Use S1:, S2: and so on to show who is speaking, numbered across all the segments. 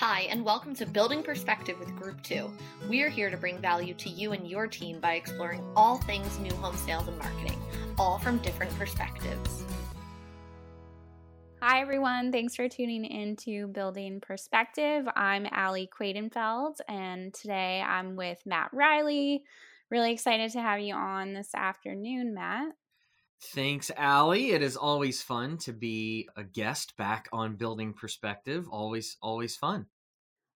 S1: Hi, and welcome to Building Perspective with Group 2. We are here to bring value to you and your team by exploring all things new home sales and marketing, all from different perspectives.
S2: Hi, everyone. Thanks for tuning in to Building Perspective. I'm Allie Quadenfeld, and today I'm with Matt Riley. Really excited to have you on this afternoon, Matt.
S3: Thanks, Allie. It is always fun to be a guest back on Building Perspective. Always, always fun.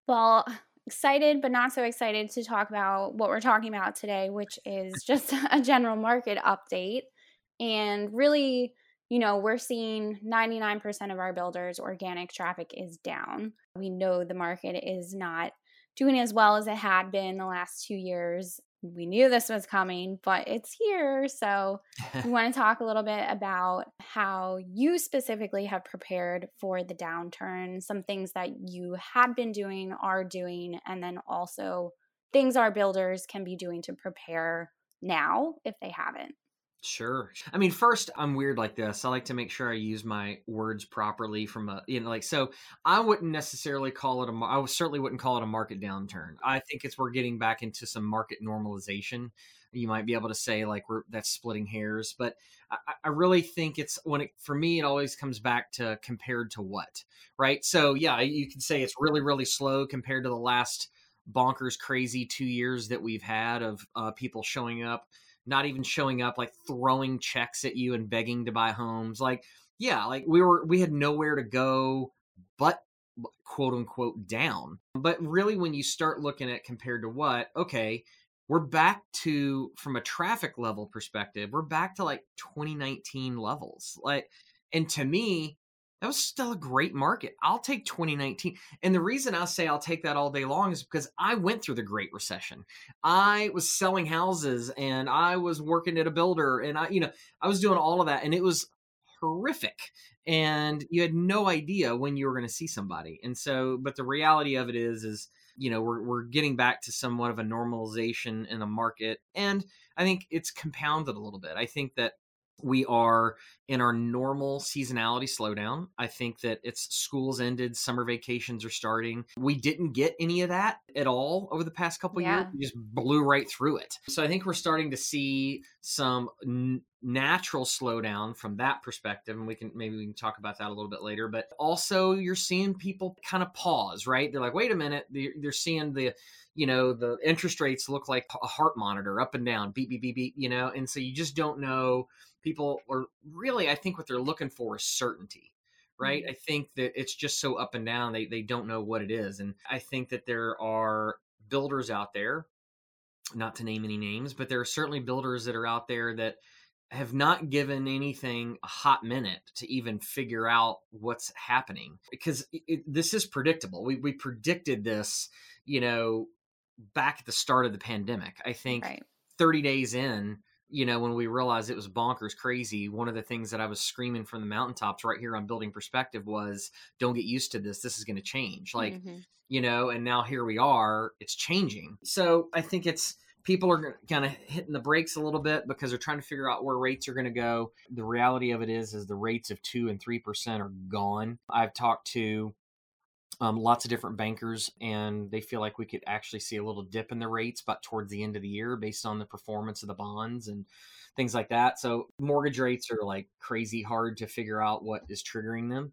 S2: Well, excited, but not so excited to talk about what we're talking about today, which is just a general market update. And really, you know, we're seeing 99% of our builders' organic traffic is down. We know the market is not doing as well as it had been the last two years we knew this was coming, but it's here. So, we want to talk a little bit about how you specifically have prepared for the downturn, some things that you had been doing, are doing, and then also things our builders can be doing to prepare now if they haven't.
S3: Sure. I mean, first, I'm weird like this. I like to make sure I use my words properly from a, you know, like, so I wouldn't necessarily call it a, I certainly wouldn't call it a market downturn. I think it's we're getting back into some market normalization. You might be able to say like we're, that's splitting hairs, but I, I really think it's when it, for me, it always comes back to compared to what, right? So yeah, you can say it's really, really slow compared to the last bonkers crazy two years that we've had of uh, people showing up not even showing up, like throwing checks at you and begging to buy homes. Like, yeah, like we were, we had nowhere to go but quote unquote down. But really, when you start looking at compared to what, okay, we're back to, from a traffic level perspective, we're back to like 2019 levels. Like, and to me, that was still a great market. I'll take 2019. And the reason I say I'll take that all day long is because I went through the Great Recession. I was selling houses and I was working at a builder and I, you know, I was doing all of that and it was horrific. And you had no idea when you were going to see somebody. And so, but the reality of it is, is, you know, we're, we're getting back to somewhat of a normalization in the market. And I think it's compounded a little bit. I think that we are in our normal seasonality slowdown. I think that it's schools ended, summer vacations are starting. We didn't get any of that at all over the past couple yeah. years. We just blew right through it. So I think we're starting to see some n- natural slowdown from that perspective and we can maybe we can talk about that a little bit later but also you're seeing people kind of pause right they're like wait a minute they're, they're seeing the you know the interest rates look like a heart monitor up and down beep beep beep beep you know and so you just don't know. People are really i think what they're looking for is certainty right? Mm-hmm. i think that it's just so up and down they, they don't know what it is and i think that there are builders out there not to name any names but there are certainly builders that are out there that have not given anything a hot minute to even figure out what's happening because it, this is predictable. We, we predicted this you know back at the start of the pandemic i think right. 30 days in you know, when we realized it was bonkers crazy, one of the things that I was screaming from the mountaintops right here on Building Perspective was, don't get used to this. This is going to change. Like, mm-hmm. you know, and now here we are, it's changing. So I think it's, people are kind of hitting the brakes a little bit because they're trying to figure out where rates are going to go. The reality of it is, is the rates of two and 3% are gone. I've talked to um, lots of different bankers, and they feel like we could actually see a little dip in the rates, but towards the end of the year, based on the performance of the bonds and things like that. So mortgage rates are like crazy hard to figure out what is triggering them.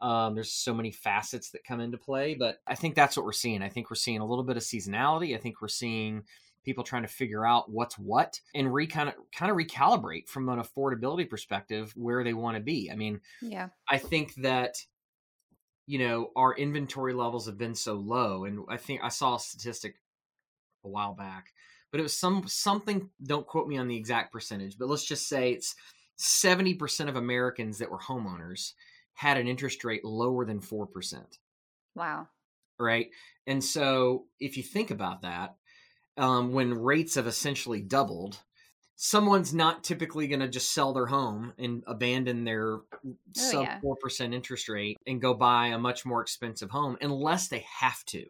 S3: Um, there's so many facets that come into play, but I think that's what we're seeing. I think we're seeing a little bit of seasonality. I think we're seeing people trying to figure out what's what and re kind of kind of recalibrate from an affordability perspective where they want to be. I mean, yeah, I think that you know, our inventory levels have been so low. And I think I saw a statistic a while back, but it was some something. Don't quote me on the exact percentage, but let's just say it's seventy percent of Americans that were homeowners had an interest rate lower than four percent.
S2: Wow.
S3: Right. And so if you think about that, um, when rates have essentially doubled, someone's not typically going to just sell their home and abandon their oh, sub yeah. 4% interest rate and go buy a much more expensive home unless they have to.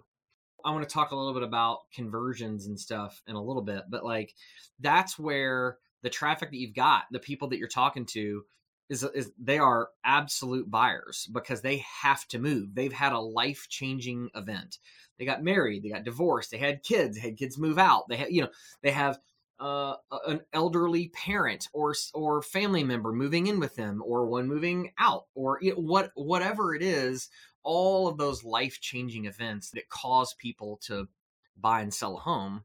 S3: I want to talk a little bit about conversions and stuff in a little bit, but like that's where the traffic that you've got, the people that you're talking to, is, is they are absolute buyers because they have to move. They've had a life changing event. They got married, they got divorced, they had kids, they had kids move out. They had, you know, they have uh, an elderly parent or or family member moving in with them, or one moving out, or you know, what whatever it is. All of those life changing events that cause people to buy and sell a home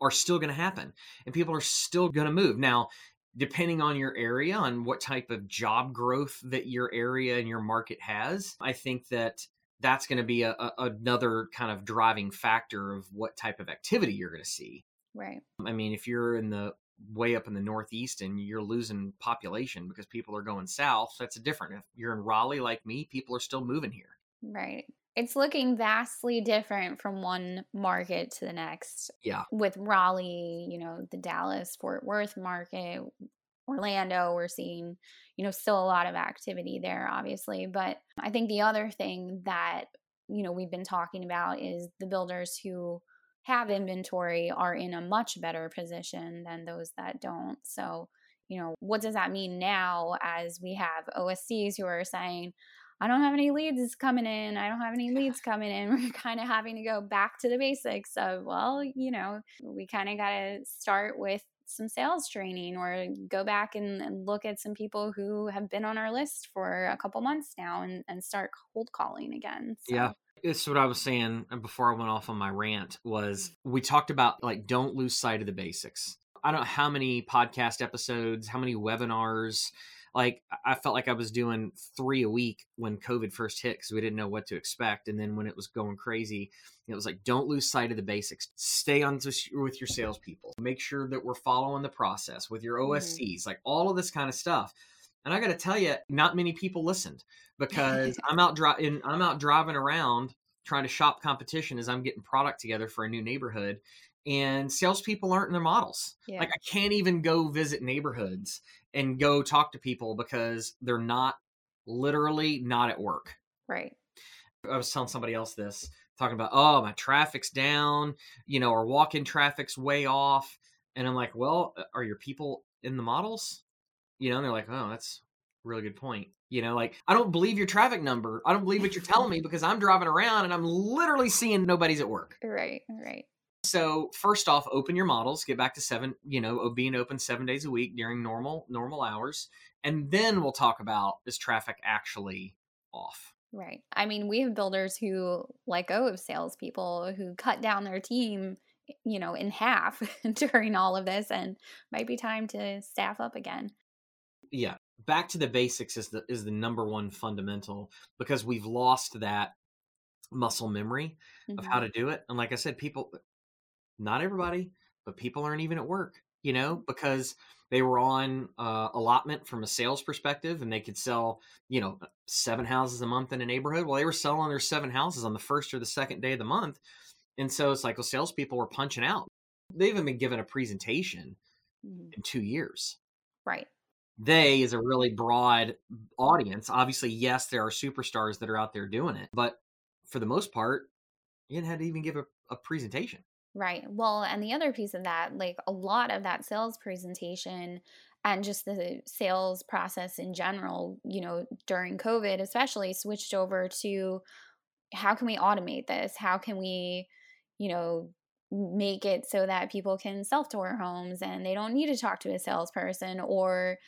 S3: are still going to happen, and people are still going to move. Now, depending on your area, on what type of job growth that your area and your market has, I think that that's going to be a, a, another kind of driving factor of what type of activity you're going to see.
S2: Right.
S3: I mean, if you're in the way up in the Northeast and you're losing population because people are going south, that's different. If you're in Raleigh like me, people are still moving here.
S2: Right. It's looking vastly different from one market to the next.
S3: Yeah.
S2: With Raleigh, you know, the Dallas, Fort Worth market, Orlando, we're seeing, you know, still a lot of activity there, obviously. But I think the other thing that, you know, we've been talking about is the builders who have inventory are in a much better position than those that don't. So, you know, what does that mean now as we have OSCs who are saying, I don't have any leads coming in. I don't have any leads coming in. We're kind of having to go back to the basics of, well, you know, we kind of got to start with some sales training or go back and, and, look at some people who have been on our list for a couple months now and, and start cold calling again.
S3: So. Yeah. It's what I was saying before I went off on my rant was we talked about like don't lose sight of the basics. I don't know how many podcast episodes, how many webinars, like I felt like I was doing three a week when COVID first hit because we didn't know what to expect. And then when it was going crazy, it was like, don't lose sight of the basics. Stay on to, with your salespeople. Make sure that we're following the process with your OSCs, mm-hmm. like all of this kind of stuff. And I got to tell you, not many people listened because I'm out driving. I'm out driving around trying to shop competition as I'm getting product together for a new neighborhood and salespeople aren't in their models. Yeah. Like I can't even go visit neighborhoods and go talk to people because they're not literally not at work.
S2: Right.
S3: I was telling somebody else this, talking about, oh, my traffic's down, you know, or walk in traffic's way off. And I'm like, well, uh, are your people in the models? You know, and they're like, oh, that's a really good point. You know, like, I don't believe your traffic number. I don't believe what you're telling me because I'm driving around and I'm literally seeing nobody's at work.
S2: Right, right.
S3: So first off, open your models, get back to seven, you know, being open seven days a week during normal normal hours, and then we'll talk about is traffic actually off.
S2: Right. I mean, we have builders who let go of salespeople who cut down their team, you know, in half during all of this, and might be time to staff up again.
S3: Yeah, back to the basics is the is the number one fundamental because we've lost that muscle memory mm-hmm. of how mm-hmm. to do it. And like I said, people not everybody, but people aren't even at work, you know, because they were on uh, allotment from a sales perspective and they could sell, you know, seven houses a month in a neighborhood. Well, they were selling their seven houses on the first or the second day of the month. And so it's like, well, salespeople were punching out. They haven't been given a presentation mm-hmm. in two years.
S2: Right.
S3: They is a really broad audience. Obviously, yes, there are superstars that are out there doing it, but for the most part, you didn't have to even give a, a presentation.
S2: Right. Well, and the other piece of that, like a lot of that sales presentation and just the sales process in general, you know, during COVID, especially switched over to how can we automate this? How can we, you know, make it so that people can self tour homes and they don't need to talk to a salesperson or,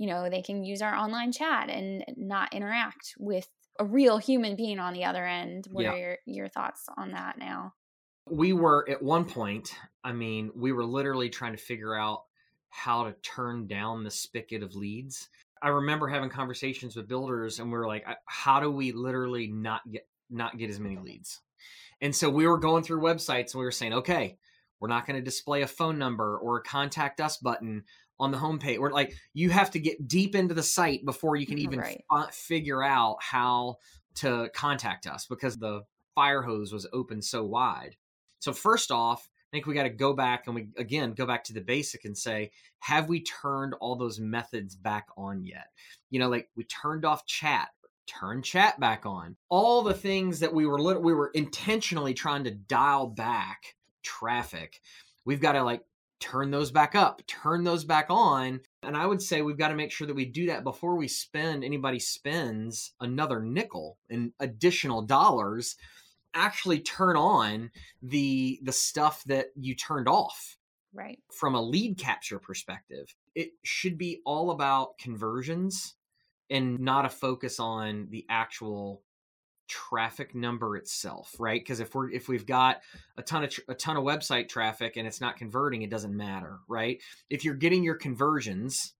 S2: you know, they can use our online chat and not interact with a real human being on the other end. What yeah. are your, your thoughts on that now?
S3: we were at one point, I mean, we were literally trying to figure out how to turn down the spigot of leads. I remember having conversations with builders and we were like, how do we literally not get not get as many leads? And so we were going through websites and we were saying, okay, we're not going to display a phone number or a contact us button on the homepage. We're like, you have to get deep into the site before you can even right. f- figure out how to contact us because the fire hose was open so wide. So first off, I think we got to go back and we again go back to the basic and say, have we turned all those methods back on yet? You know, like we turned off chat, turn chat back on. All the things that we were we were intentionally trying to dial back traffic. We've got to like turn those back up, turn those back on And I would say we've got to make sure that we do that before we spend anybody spends another nickel in additional dollars actually turn on the the stuff that you turned off
S2: right
S3: from a lead capture perspective it should be all about conversions and not a focus on the actual traffic number itself right? Because if we're if we've got a ton of a ton of website traffic and it's not converting it doesn't matter right? If you're getting your conversions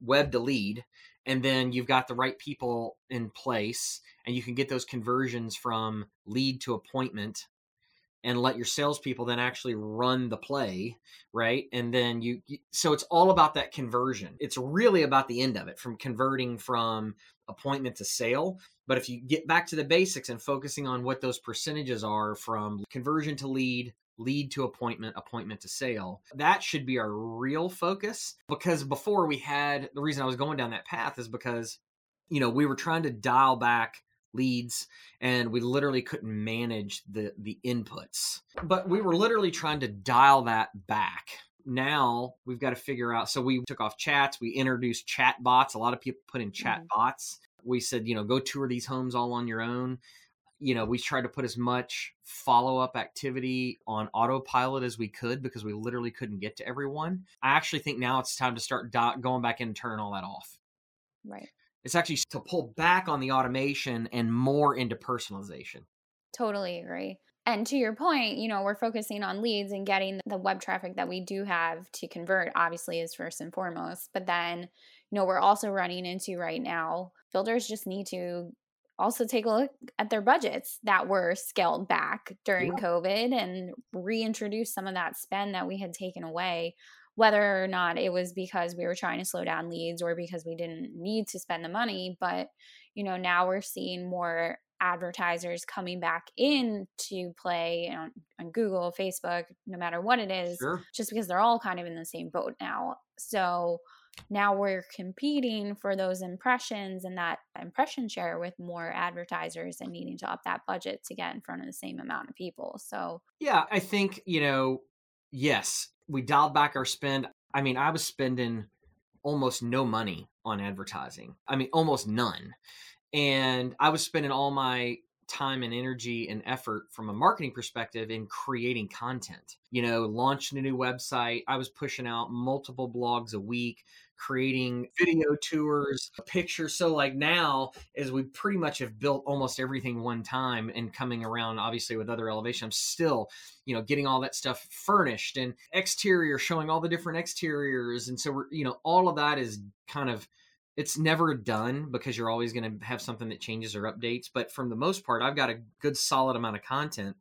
S3: web to lead and then you've got the right people in place and you can get those conversions from lead to appointment and let your salespeople then actually run the play, right? And then you, so it's all about that conversion. It's really about the end of it from converting from appointment to sale. But if you get back to the basics and focusing on what those percentages are from conversion to lead, lead to appointment, appointment to sale. That should be our real focus because before we had the reason I was going down that path is because, you know, we were trying to dial back leads and we literally couldn't manage the the inputs. But we were literally trying to dial that back. Now we've got to figure out so we took off chats, we introduced chat bots. A lot of people put in chat mm-hmm. bots. We said, you know, go tour these homes all on your own you know, we tried to put as much follow up activity on autopilot as we could because we literally couldn't get to everyone. I actually think now it's time to start do- going back in and turning all that off.
S2: Right.
S3: It's actually to pull back on the automation and more into personalization.
S2: Totally agree. And to your point, you know, we're focusing on leads and getting the web traffic that we do have to convert, obviously, is first and foremost. But then, you know, we're also running into right now, builders just need to also take a look at their budgets that were scaled back during yeah. COVID and reintroduce some of that spend that we had taken away, whether or not it was because we were trying to slow down leads or because we didn't need to spend the money. But, you know, now we're seeing more advertisers coming back in to play on, on Google, Facebook, no matter what it is, sure. just because they're all kind of in the same boat now. So, now we're competing for those impressions and that impression share with more advertisers and needing to up that budget to get in front of the same amount of people. So,
S3: yeah, I think, you know, yes, we dialed back our spend. I mean, I was spending almost no money on advertising. I mean, almost none. And I was spending all my time and energy and effort from a marketing perspective in creating content. You know, launching a new website. I was pushing out multiple blogs a week, creating video tours, pictures. So like now, as we pretty much have built almost everything one time and coming around obviously with other elevation, I'm still, you know, getting all that stuff furnished and exterior, showing all the different exteriors. And so we're, you know, all of that is kind of it's never done because you're always going to have something that changes or updates. But from the most part, I've got a good solid amount of content.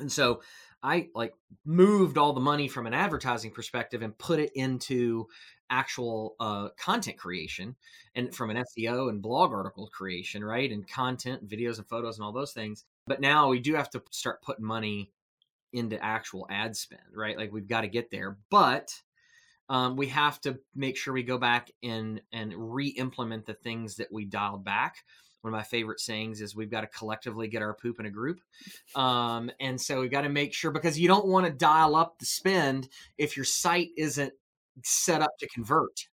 S3: And so I like moved all the money from an advertising perspective and put it into actual uh, content creation and from an SEO and blog article creation, right? And content, videos and photos and all those things. But now we do have to start putting money into actual ad spend, right? Like we've got to get there. But um, we have to make sure we go back and and re-implement the things that we dialed back. One of my favorite sayings is we've got to collectively get our poop in a group. Um, and so we've got to make sure because you don't want to dial up the spend if your site isn't set up to convert,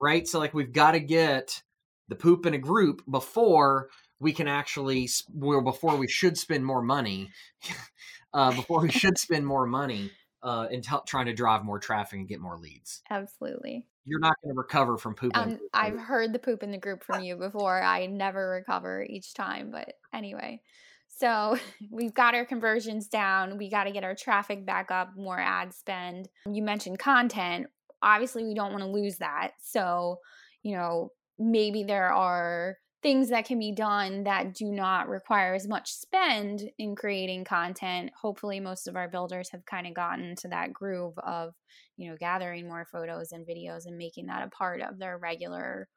S3: right? So like we've got to get the poop in a group before we can actually well before we should spend more money uh, before we should spend more money uh, in t- trying to drive more traffic and get more leads.
S2: Absolutely.
S3: You're not going to recover from poop. Um,
S2: I've heard the poop in the group from you before. I never recover each time, but anyway. So we've got our conversions down. We got to get our traffic back up, more ad spend. You mentioned content obviously we don't want to lose that. So, you know, maybe there are things that can be done that do not require as much spend in creating content. Hopefully, most of our builders have kind of gotten to that groove of, you know, gathering more photos and videos and making that a part of their regular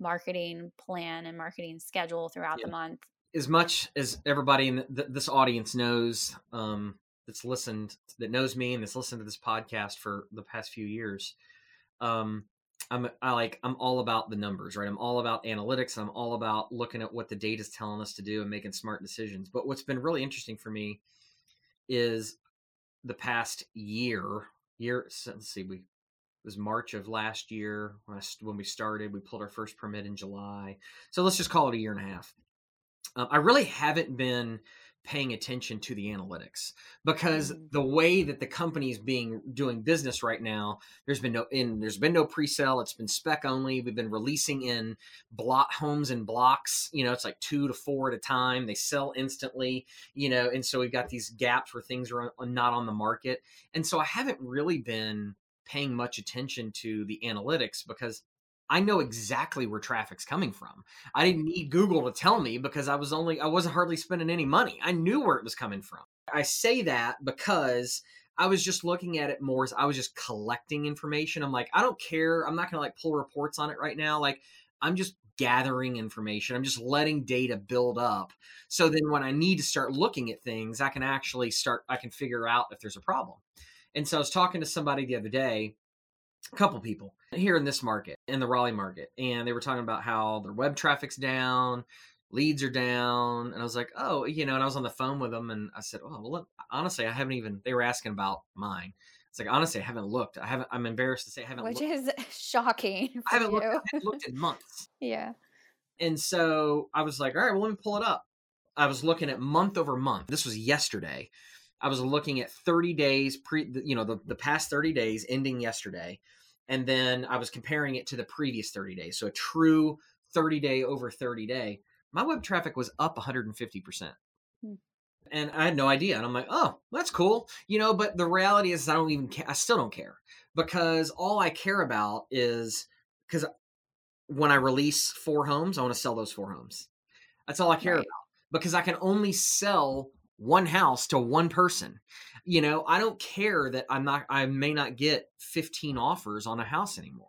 S2: marketing plan and marketing schedule throughout yeah. the month.
S3: As much as everybody in th- this audience knows, um, that's listened that knows me and that's listened to this podcast for the past few years um i'm i like i'm all about the numbers right i'm all about analytics i'm all about looking at what the data is telling us to do and making smart decisions but what's been really interesting for me is the past year year let's see we it was March of last year when I, when we started. We pulled our first permit in July, so let's just call it a year and a half. Um, I really haven't been paying attention to the analytics. Because mm. the way that the company's being doing business right now there's been no in there's been no pre-sale. It's been spec only. We've been releasing in block homes and blocks. You know it's like two to four at a time. They sell instantly you know and so we've got these gaps where things are not on the market. And so i haven't really been paying much attention to the analytics because I know exactly where traffic's coming from. I didn't need Google to tell me because I was only I wasn't hardly spending any money. I knew where it was coming from. I say that because I was just looking at it more as I was just collecting information. I'm like, I don't care. I'm not going to like pull reports on it right now. Like I'm just gathering information. I'm just letting data build up. So then when I need to start looking at things, I can actually start I can figure out if there's a problem. And so I was talking to somebody the other day a couple people here in this market, in the Raleigh market, and they were talking about how their web traffic's down, leads are down, and I was like, oh, you know, and I was on the phone with them, and I said, oh, well, look, honestly, I haven't even. They were asking about mine. It's like honestly, I haven't looked. I haven't. I'm embarrassed to say I haven't.
S2: Which
S3: looked.
S2: is shocking.
S3: I haven't looked, I haven't looked in months.
S2: yeah.
S3: And so I was like, all right, well, let me pull it up. I was looking at month over month. This was yesterday. I was looking at 30 days pre, you know, the, the past 30 days ending yesterday and then I was comparing it to the previous 30 days. So a true 30 day over 30 day, my web traffic was up 150%. Hmm. And I had no idea. And I'm like, oh, that's cool. You know, but the reality is I don't even care. I still don't care because all I care about is because when I release four homes, I want to sell those four homes. That's all I care right. about because I can only sell one house to one person. You know i don't care that i'm not i may not get 15 offers on a house anymore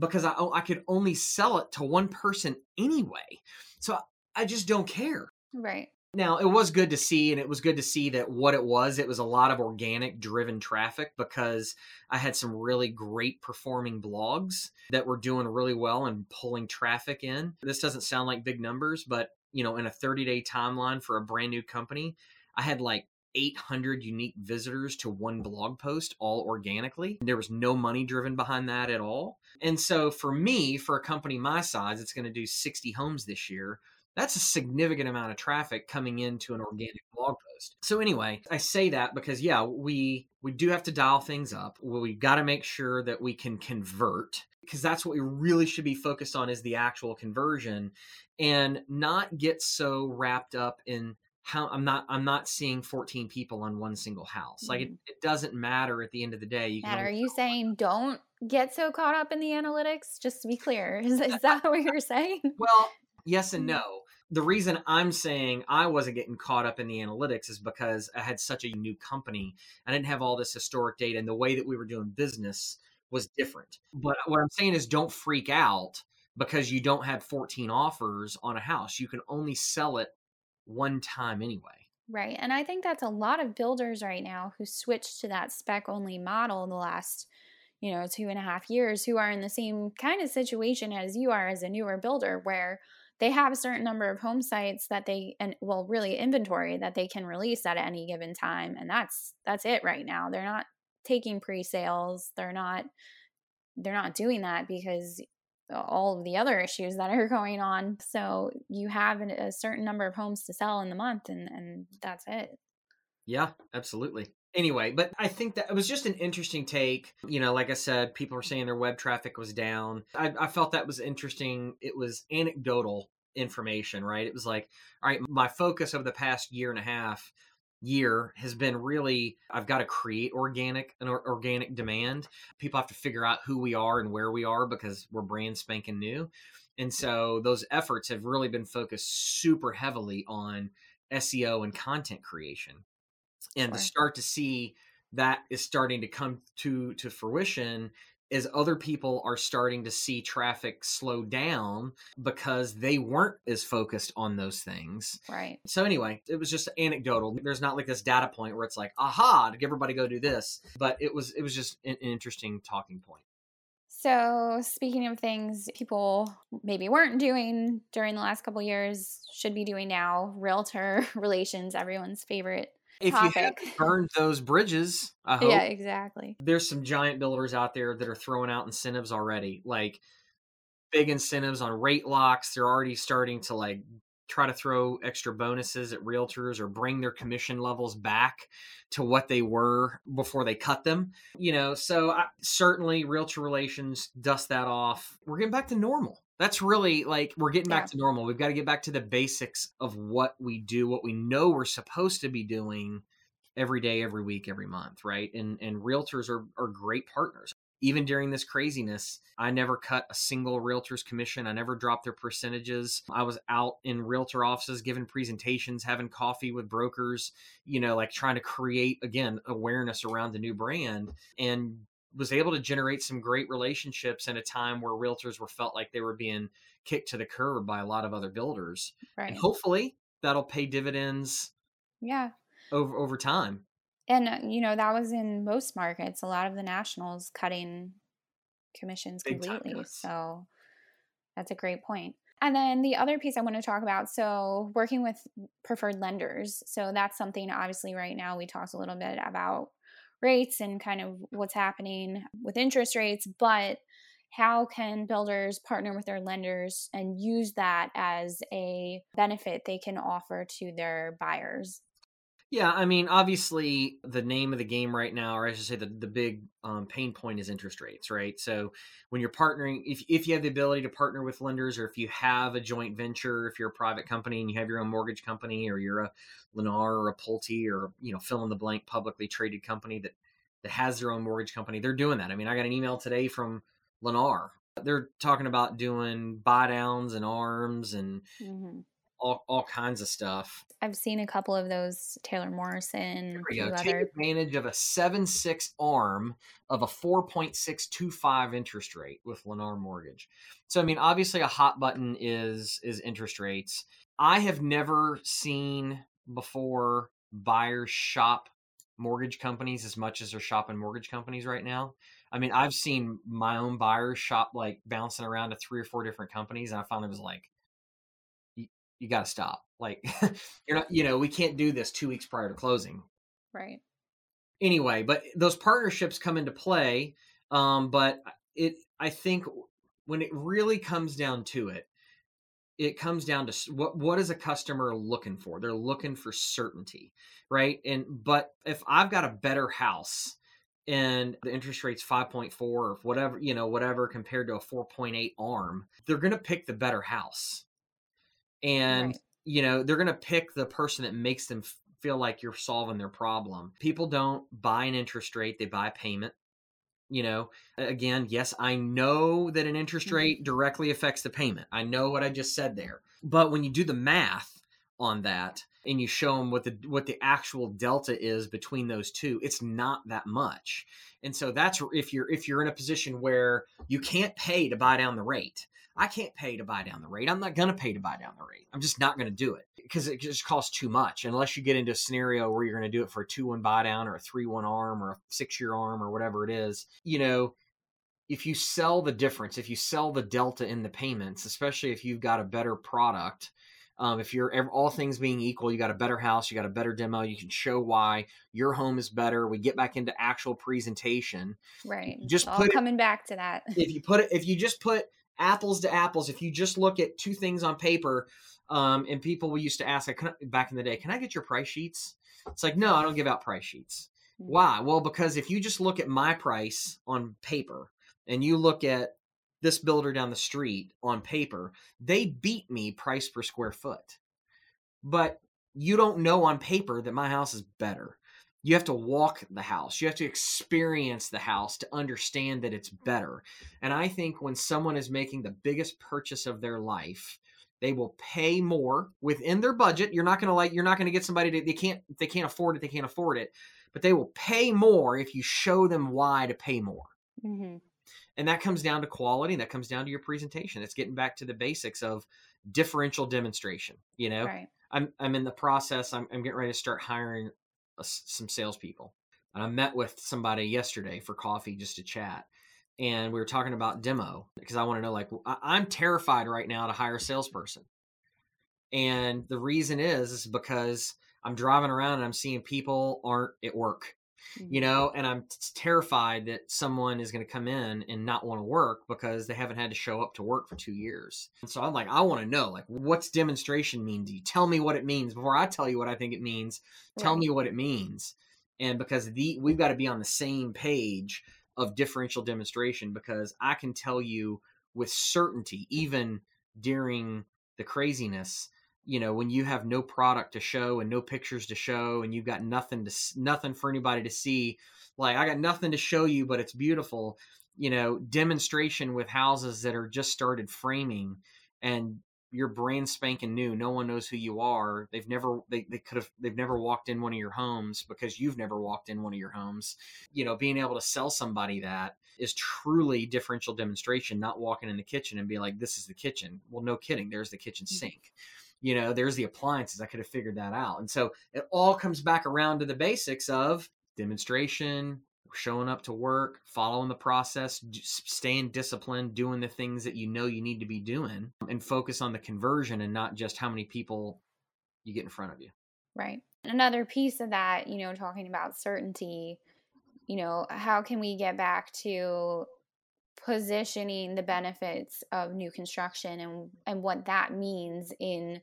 S3: because i oh, i could only sell it to one person anyway. So i just don't care.
S2: Right.
S3: Now it was good to see and it was good to see that what it was it was a lot of organic driven traffic because i had some really great performing blogs that were doing really well and pulling traffic in. This doesn't sound like big numbers but you know in a 30 day timeline for a brand new company i had like 800 unique visitors to one blog post all organically. There was no money driven behind that at all. And so for me, for a company my size, it's going to do 60 homes this year. That's a significant amount of traffic coming into an organic blog post. So anyway, I say that because yeah, we we do have to dial things up. We've got to make sure that we can convert because that's what we really should be focused on is the actual conversion and not get so wrapped up in how I'm not I'm not seeing 14 people on one single house. Like it, mm-hmm. it doesn't matter at the end of the day.
S2: You Matt, are you saying don't get so caught up in the analytics? Just to be clear, is, is that what you're saying?
S3: Well, yes and no. The reason I'm saying I wasn't getting caught up in the analytics is because I had such a new company. I didn't have all this historic data, and the way that we were doing business was different. But what I'm saying is, don't freak out because you don't have 14 offers on a house. You can only sell it one time anyway.
S2: Right. And I think that's a lot of builders right now who switched to that spec only model in the last, you know, two and a half years who are in the same kind of situation as you are as a newer builder where they have a certain number of home sites that they and well really inventory that they can release at any given time and that's that's it right now they're not taking pre-sales they're not they're not doing that because all of the other issues that are going on. So you have a certain number of homes to sell in the month, and and that's it.
S3: Yeah, absolutely. Anyway, but I think that it was just an interesting take. You know, like I said, people were saying their web traffic was down. I, I felt that was interesting. It was anecdotal information, right? It was like, all right, my focus over the past year and a half year has been really I've got to create organic an organic demand. People have to figure out who we are and where we are because we're brand spanking new. And so those efforts have really been focused super heavily on SEO and content creation. And sure. to start to see that is starting to come to to fruition as other people are starting to see traffic slow down because they weren't as focused on those things.
S2: Right.
S3: So anyway, it was just anecdotal. There's not like this data point where it's like, aha, everybody go do this. But it was it was just an, an interesting talking point.
S2: So, speaking of things people maybe weren't doing during the last couple years, should be doing now, realtor relations, everyone's favorite
S3: if
S2: topic.
S3: you haven't burned those bridges, I hope
S2: yeah, exactly.
S3: there's some giant builders out there that are throwing out incentives already, like big incentives on rate locks. They're already starting to like try to throw extra bonuses at realtors or bring their commission levels back to what they were before they cut them. You know, so I, certainly realtor relations dust that off. We're getting back to normal. That's really like we're getting back
S2: Yeah.
S3: to normal. We've got to get back to the basics of what we do, what we know we're supposed to be doing every day, every week, every month, right? And and realtors are are great partners. Even during this craziness, I never cut a single realtor's commission. I never dropped their percentages. I was out in realtor offices giving presentations, having coffee with brokers, you know, like trying to create again awareness around the new brand and was able to generate some great relationships in a time where realtors were felt like they were being kicked to the curb by a lot of other builders.
S2: Right.
S3: And hopefully that'll pay dividends
S2: Yeah.
S3: over over time.
S2: And uh, you know, that was in most markets, a lot of the nationals cutting commissions
S3: Big
S2: completely. So that's a great point. And then the other piece I want to talk about so working with preferred lenders. So that's something obviously right now we talked a little bit about rates and kind of what's happening with interest rates, but how can builders partner with their lenders and use that as a benefit they can offer to their buyers?
S3: Yeah, I mean, obviously, the name of the game right now, or I should say, the the big um, pain point is interest rates, right? So when you're partnering, if if you have the ability to partner with lenders, or if you have a joint venture, if you're a private company and you have your own mortgage company, or you're a Lennar or a Pulte, or you know, fill in the blank publicly traded company that that has their own mortgage company, they're doing that. I mean, I got an email today from Lennar. They're talking about doing buy downs and arms and
S2: Mm-hmm.
S3: All, all kinds of stuff.
S2: I've seen a couple of those Taylor Morrison,
S3: There we go. Take
S2: other.
S3: advantage of a seven six arm of a four point six two five interest rate with Lennar Mortgage. So I mean, obviously, a hot button is is interest rates. I have never seen before buyers shop mortgage companies as much as they're shopping mortgage companies right now. I mean, I've seen my own buyers shop like bouncing around to three or four different companies, and I finally was like, "You, got to stop! Like, you're not, you know, we can't do this two weeks prior to closing."
S2: Right.
S3: anyway but those partnerships come into play um but it i think when it really comes down to it it comes down to what what is a customer looking for they're looking for certainty right and but if i've got a better house and the interest rate's 5.4 or whatever you know whatever compared to a 4.8 arm they're going to pick the better house and
S2: Right.
S3: you know they're going to pick the person that makes them feel like you're solving their problem people don't buy an interest rate they buy a payment you know again yes i know that an interest
S2: Mhm.
S3: rate directly affects the payment i know what i just said there but when you do the math on that and you show them what the what the actual delta is between those two it's not that much and so that's if you're if you're in a position where you can't pay to buy down the rate i can't pay to buy down the rate i'm not going to pay to buy down the rate i'm just not going to do it because it just costs too much unless you get into a scenario where you're going to do it for a 2-1 buy down or a 3-1 arm or a 6-year arm or whatever it is you know if you sell the difference if you sell the delta in the payments especially if you've got a better product um, if you're all things being equal, you got a better house, you got a better demo, you can show why your home is better. We get back into actual presentation.
S2: Right.
S3: just put it-
S2: coming back to that.
S3: If you put it, if you just put apples to apples, if you just look at two things on paper, um, and people we used to ask, like, "Can I- back in the day, can I get your price sheets? It's like, no, I don't give out price sheets.
S2: Mhm.
S3: Why? Well, because if you just look at my price on paper and you look at this builder down the street on paper, they beat me price per square foot. But you don't know on paper that my house is better. You have to walk the house. You have to experience the house to understand that it's better. And I think when someone is making the biggest purchase of their life, they will pay more within their budget. You're not going to like you're not going to get somebody to they can't they can't afford it, they can't afford it. But they will pay more if you show them why to pay more
S2: hmm
S3: and that comes down to quality and that comes down to your presentation it's getting back to the basics of differential demonstration you know
S2: Right.
S3: i'm i'm in the process i'm, I'm getting ready to start hiring a some salespeople and i met with somebody yesterday for coffee just to chat and we were talking about demo because i want to know like i'm terrified right now to hire a salesperson. And the reason is is because I'm driving around and I'm seeing people aren't at work you
S2: Mm-hmm.
S3: know and i'm t- terrified that someone is going to come in and not want to work because they haven't had to show up to work for two years and so i'm like i want to know like what's demonstration mean to you tell me what it means before i tell you what i think it means tell
S2: Right.
S3: me what it means and because the we've got to be on the same page of differential demonstration because i can tell you with certainty even during the craziness you know when you have no product to show and no pictures to show and you've got nothing to nothing for anybody to see like i got nothing to show you but it's beautiful you know demonstration with houses that are just started framing and you're brand spanking new no one knows who you are they've never they, they could have they've never walked in one of your homes because you've never walked in one of your homes you know being able to sell somebody that is truly differential demonstration not walking in the kitchen and be like this is the kitchen. Well no kidding there's the kitchen mm. sink you know there's the appliances i could have figured that out and so it all comes back around to the basics of demonstration showing up to work following the process staying disciplined doing the things that you know you need to be doing and focus on the conversion and not just how many people you get in front of you
S2: Right. Another piece of that, you know, talking about certainty, you know, how can we get back to positioning the benefits of new construction and and what that means in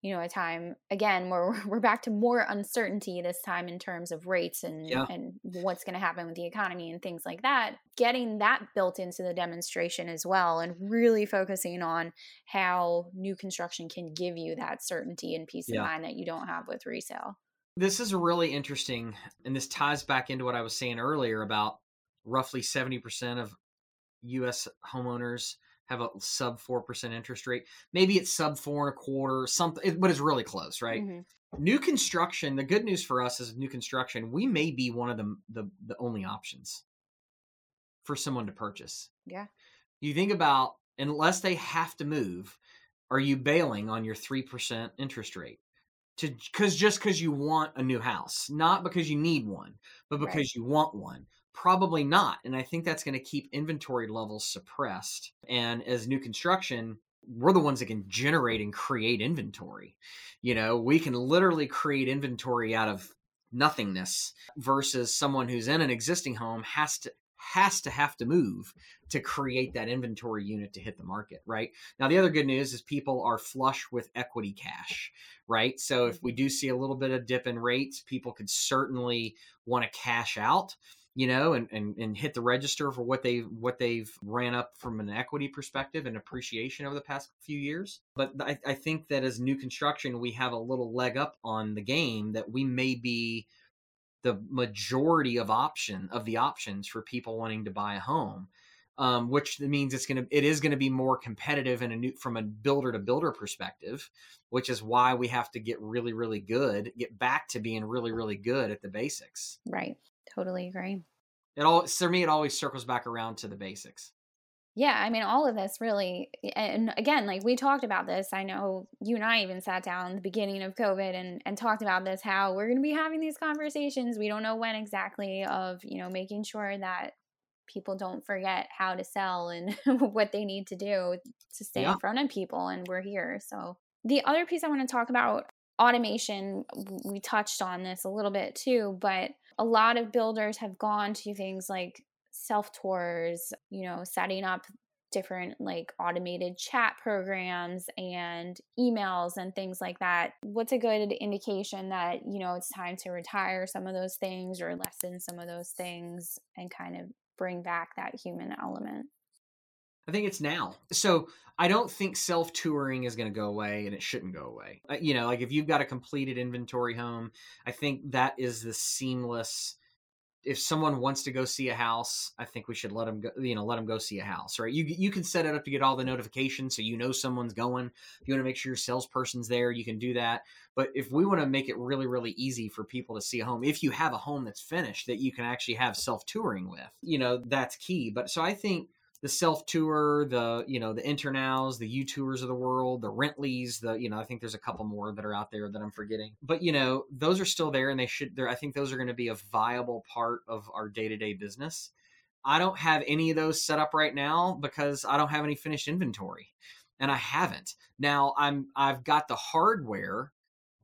S2: you know a time again where we're back to more uncertainty this time in terms of rates and
S3: Yeah.
S2: and what's going to happen with the economy and things like that getting that built into the demonstration as well and really focusing on how new construction can give you that certainty and peace
S3: Yeah.
S2: of mind that you don't have with resale
S3: This is really interesting, and this ties back into what I was saying earlier about roughly 70% of US homeowners have a sub 4% interest rate. Maybe it's sub four and a quarter, something, but it's really close, right?
S2: Mhm.
S3: New construction, the good news for us is new construction, we may be one of the, the, the only options for someone to purchase.
S2: yeah
S3: You think about, unless they have to move, are you bailing on your 3% interest rate? To because just because you want a new house, not because you need one, but
S2: Right.
S3: because you want one. Probably not. And I think that's going to keep inventory levels suppressed. And as new construction, we're the ones that can generate and create inventory. You know, we can literally create inventory out of nothingness versus someone who's in an existing home has to has to have to move to create that inventory unit to hit the market, right? Now the other good news is people are flush with equity cash, right? So if we mm-hmm. do see a little bit of dip in rates, people could certainly want to cash out you know and, and and hit the register for what they what they've ran up from an equity perspective and appreciation over the past few years. But I, I think that as new construction we have a little leg up on the game that we may be the majority of option of the options for people wanting to buy a home um, which means it's to it is going to be more competitive in a new from a builder to builder perspective which is why we have to get really really good get back to being really really good at the basics.
S2: Right totally agree
S3: it all for me it always circles back around to the basics
S2: Yeah, I mean, all of this really, and again, like we talked about this. I know you and I even sat down in the beginning of COVID and, and talked about this how we're going to be having these conversations. We don't know when exactly, of, you know, making sure that people don't forget how to sell and what they need to do to stay
S3: Yeah.
S2: in front of people. And we're here. So, the other piece I want to talk about automation, we touched on this a little bit too, but a lot of builders have gone to things like self tours, you know, setting up different like automated chat programs and emails and things like that. What's a good indication that, you know, it's time to retire some of those things or lessen some of those things and kind of bring back that human element?
S3: I think it's now. So I don't think self touring is going to go away, and it shouldn't go away. Uh, You know, like if you've got a completed inventory home, I think that is the seamless. If someone wants to go see a house, I think we should let them go. You know, let them go see a house, right? You you can set it up to get all the notifications, so you know someone's going. If you want to make sure your salesperson's there, you can do that. But if we want to make it really really easy for people to see a home, if you have a home that's finished that you can actually have self touring with, you know, that's key. But so I think the self tour, the you know the NterNows, the UTours of the world, the Rentlys, the you know I think there's a couple more that are out there that I'm forgetting, but you know those are still there and they should. There, I think those are going to be a viable part of our day to day business. I don't have any of those set up right now because I don't have any finished inventory, and I haven't. Now I'm I've got the hardware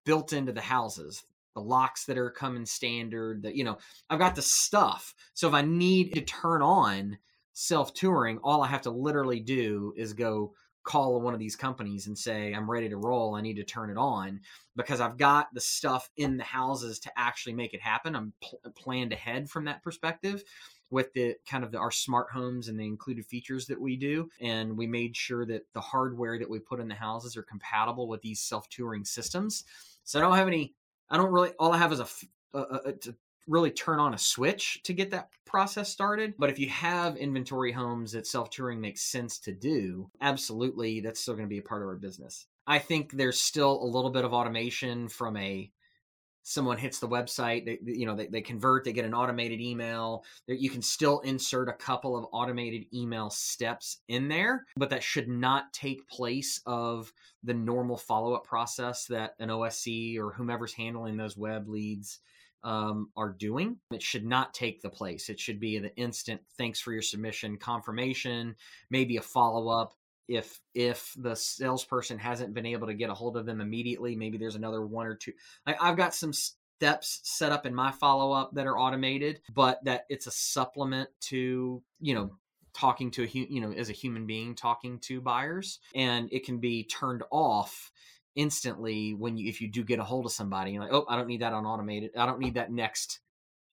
S3: built into the houses. the locks that are coming standard, that you know, I've got the stuff. So if I need to turn on self touring, all I have to literally do is go call one of these companies and say I'm ready to roll. I need to turn it on because I've got the stuff in the houses to actually make it happen. I'm pl- uh, planned ahead from that perspective with the kind of the, our smart homes and the included features that we do and we made sure that the hardware that we put in the houses are compatible with these self-touring systems so i don't have any i don't really all i have is a, a, a, a really turn on a switch to get that process started. But if you have inventory homes that self touring makes sense to do, absolutely, that's still going to be a part of our business. I think there's still a little bit of automation from a someone hits the website they, you know they, they convert they get an automated email you can still insert a couple of automated email steps in there but that should not take place of the normal follow-up process that an osc or whomever's handling those web leads um, are doing. It should not take the place. It should be the instant thanks for your submission confirmation, maybe a follow up. If if the salesperson hasn't been able to get a hold of them immediately, maybe there's another one or two. I, I've got some steps set up in my follow up that are automated, but that it's a supplement to you know talking to a you know as a human being talking to buyers, and it can be turned off instantly when you if you do get a hold of somebody you're like oh i don't need that on automated i don't need that next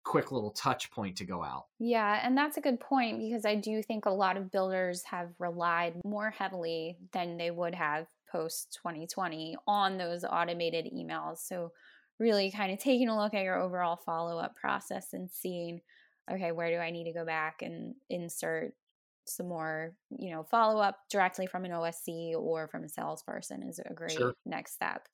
S3: quick little touch point to go out.
S2: Yeah and that's a good point because i do think a lot of builders have relied more heavily than they would have post 2020 on those automated emails so really kind of taking a look at your overall follow-up process and seeing okay where do i need to go back and insert some more, you know, follow up directly from an OSC or from a salesperson is a great sure. next step.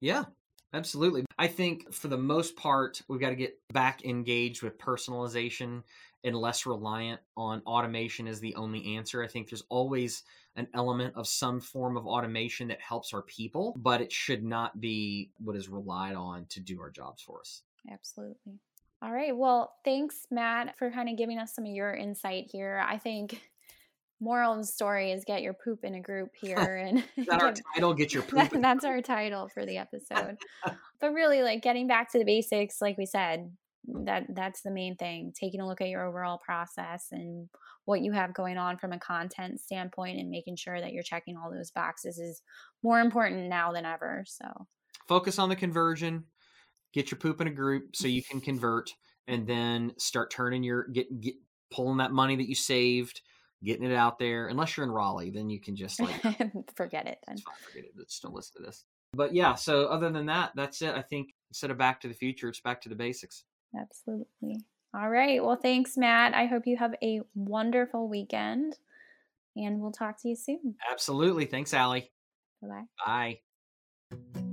S3: Yeah, absolutely. I think for the most part, we've got to get back engaged with personalization and less reliant on automation as the only answer. I think there's always an element of some form of automation that helps our people, but it should not be what is relied on to do our jobs for us.
S2: Absolutely. All right. Well, thanks, Matt, for kind of giving us some of your insight here. I think moral of the story is get your poop in a group here and
S3: that our title get your poop
S2: that, that's our title for the episode but really like getting back to the basics like we said mm, that that's the main thing taking a look at your overall process and what you have going on from a content standpoint and making sure that you're checking all those boxes is more important now than ever so
S3: focus on the conversion get your poop in a group so you can convert and then start turning your get get pulling that money that you saved getting it out there. Unless you're in raleigh then you can just like
S2: forget it then.
S3: fine, forget it just don't listen to this. But yeah so other than that that's it i think instead of back to the future it's back to the basics.
S2: Absolutely. All right well thanks matt. I hope you have a wonderful weekend and we'll talk to you soon.
S3: Absolutely. Thanks allie.
S2: Bye
S3: bye